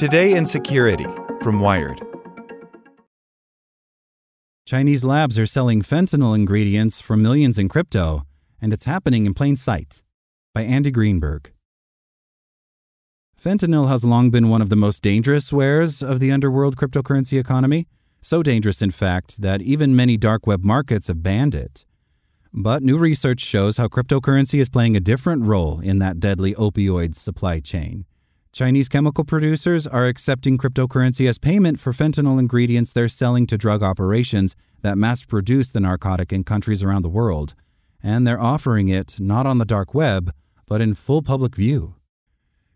Today in Security from Wired. Chinese labs are selling fentanyl ingredients for millions in crypto, and it's happening in plain sight. By Andy Greenberg. Fentanyl has long been one of the most dangerous wares of the underworld cryptocurrency economy, so dangerous, in fact, that even many dark web markets have banned it. But new research shows how cryptocurrency is playing a different role in that deadly opioid supply chain. Chinese chemical producers are accepting cryptocurrency as payment for fentanyl ingredients they're selling to drug operations that mass produce the narcotic in countries around the world, and they're offering it not on the dark web, but in full public view.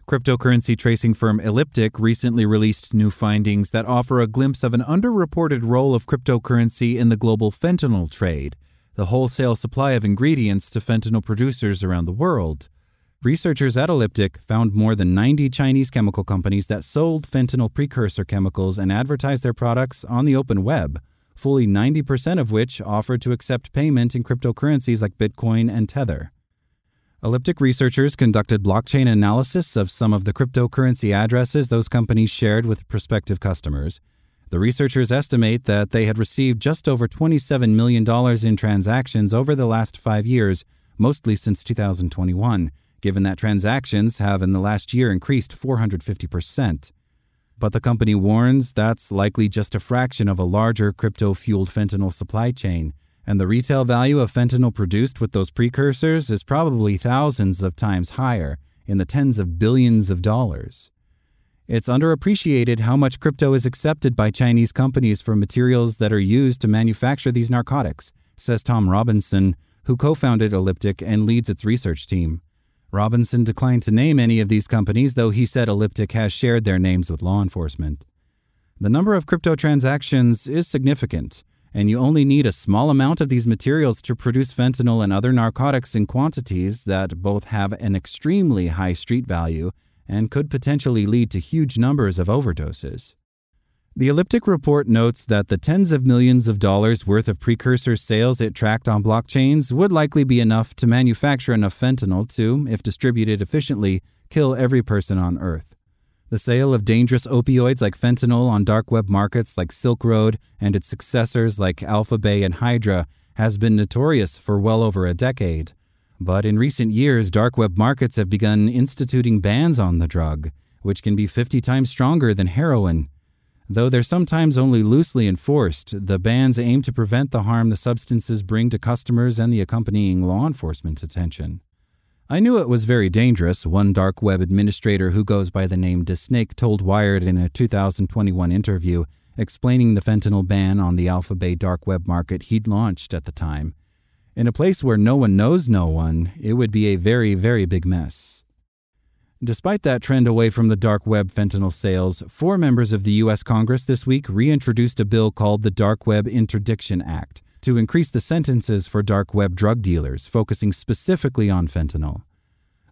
Cryptocurrency tracing firm Elliptic recently released new findings that offer a glimpse of an underreported role of cryptocurrency in the global fentanyl trade, the wholesale supply of ingredients to fentanyl producers around the world. Researchers at Elliptic found more than 90 Chinese chemical companies that sold fentanyl precursor chemicals and advertised their products on the open web, fully 90% of which offered to accept payment in cryptocurrencies like Bitcoin and Tether. Elliptic researchers conducted blockchain analysis of some of the cryptocurrency addresses those companies shared with prospective customers. The researchers estimate that they had received just over $27 million in transactions over the last five years, mostly since 2021 given that transactions have in the last year increased 450%. But the company warns that's likely just a fraction of a larger crypto fueled fentanyl supply chain, and the retail value of fentanyl produced with those precursors is probably thousands of times higher, in the tens of billions of dollars. It's underappreciated how much crypto is accepted by Chinese companies for materials that are used to manufacture these narcotics, says Tom Robinson, who co founded Elliptic and leads its research team. Robinson declined to name any of these companies, though he said Elliptic has shared their names with law enforcement. The number of crypto transactions is significant, and you only need a small amount of these materials to produce fentanyl and other narcotics in quantities that both have an extremely high street value and could potentially lead to huge numbers of overdoses. The Elliptic report notes that the tens of millions of dollars worth of precursor sales it tracked on blockchains would likely be enough to manufacture enough fentanyl to, if distributed efficiently, kill every person on Earth. The sale of dangerous opioids like fentanyl on dark web markets like Silk Road and its successors like Alpha Bay and Hydra has been notorious for well over a decade. But in recent years, dark web markets have begun instituting bans on the drug, which can be 50 times stronger than heroin Though they're sometimes only loosely enforced, the bans aim to prevent the harm the substances bring to customers and the accompanying law enforcement attention. I knew it was very dangerous, one dark web administrator who goes by the name DeSnake told Wired in a 2021 interview, explaining the fentanyl ban on the Alpha Bay dark web market he'd launched at the time. In a place where no one knows no one, it would be a very, very big mess. Despite that trend away from the dark web fentanyl sales, four members of the U.S. Congress this week reintroduced a bill called the Dark Web Interdiction Act to increase the sentences for dark web drug dealers, focusing specifically on fentanyl.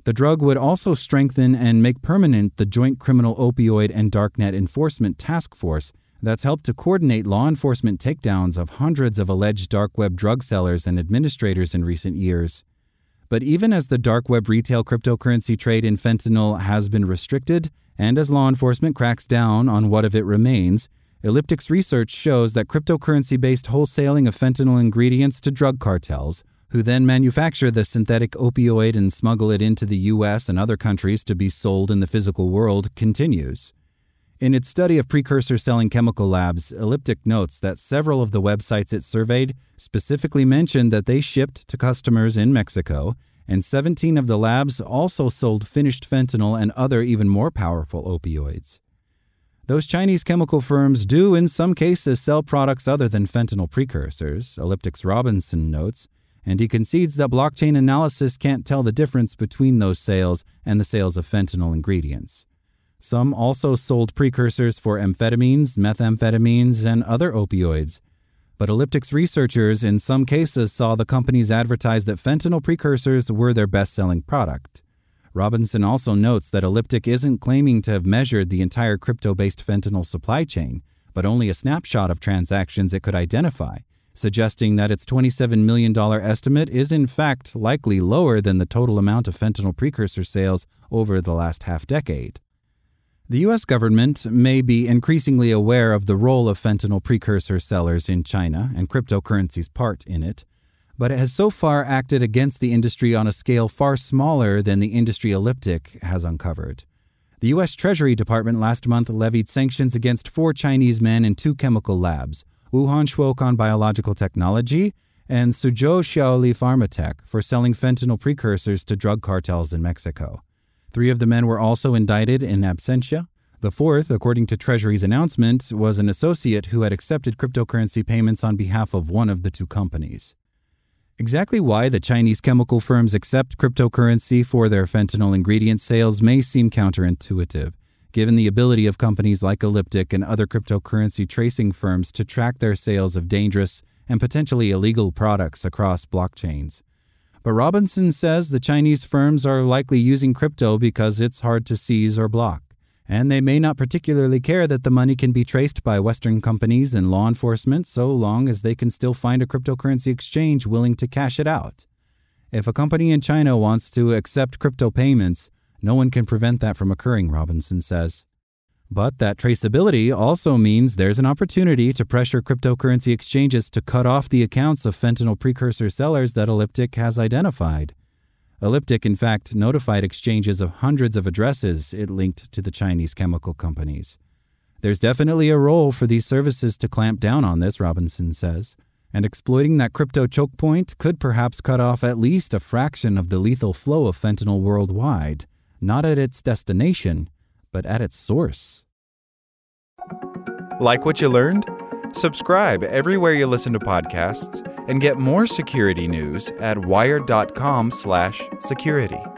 The drug would also strengthen and make permanent the Joint Criminal Opioid and Darknet Enforcement Task Force that's helped to coordinate law enforcement takedowns of hundreds of alleged dark web drug sellers and administrators in recent years. But even as the dark web retail cryptocurrency trade in fentanyl has been restricted, and as law enforcement cracks down on what of it remains, Elliptic's research shows that cryptocurrency based wholesaling of fentanyl ingredients to drug cartels, who then manufacture the synthetic opioid and smuggle it into the US and other countries to be sold in the physical world, continues. In its study of precursor selling chemical labs, Elliptic notes that several of the websites it surveyed specifically mentioned that they shipped to customers in Mexico, and 17 of the labs also sold finished fentanyl and other even more powerful opioids. Those Chinese chemical firms do, in some cases, sell products other than fentanyl precursors, Elliptic's Robinson notes, and he concedes that blockchain analysis can't tell the difference between those sales and the sales of fentanyl ingredients. Some also sold precursors for amphetamines, methamphetamines, and other opioids. But Elliptic's researchers in some cases saw the companies advertise that fentanyl precursors were their best selling product. Robinson also notes that Elliptic isn't claiming to have measured the entire crypto based fentanyl supply chain, but only a snapshot of transactions it could identify, suggesting that its $27 million estimate is in fact likely lower than the total amount of fentanyl precursor sales over the last half decade. The U.S. government may be increasingly aware of the role of fentanyl precursor sellers in China and cryptocurrency's part in it, but it has so far acted against the industry on a scale far smaller than the industry elliptic has uncovered. The U.S. Treasury Department last month levied sanctions against four Chinese men in two chemical labs Wuhan Shuokang Biological Technology and Suzhou Xiaoli Pharmatech for selling fentanyl precursors to drug cartels in Mexico. Three of the men were also indicted in absentia. The fourth, according to Treasury's announcement, was an associate who had accepted cryptocurrency payments on behalf of one of the two companies. Exactly why the Chinese chemical firms accept cryptocurrency for their fentanyl ingredient sales may seem counterintuitive, given the ability of companies like Elliptic and other cryptocurrency tracing firms to track their sales of dangerous and potentially illegal products across blockchains. But Robinson says the Chinese firms are likely using crypto because it's hard to seize or block, and they may not particularly care that the money can be traced by Western companies and law enforcement so long as they can still find a cryptocurrency exchange willing to cash it out. If a company in China wants to accept crypto payments, no one can prevent that from occurring, Robinson says. But that traceability also means there's an opportunity to pressure cryptocurrency exchanges to cut off the accounts of fentanyl precursor sellers that Elliptic has identified. Elliptic, in fact, notified exchanges of hundreds of addresses it linked to the Chinese chemical companies. There's definitely a role for these services to clamp down on this, Robinson says, and exploiting that crypto choke point could perhaps cut off at least a fraction of the lethal flow of fentanyl worldwide, not at its destination, but at its source. Like what you learned? Subscribe everywhere you listen to podcasts and get more security news at wired.com/security.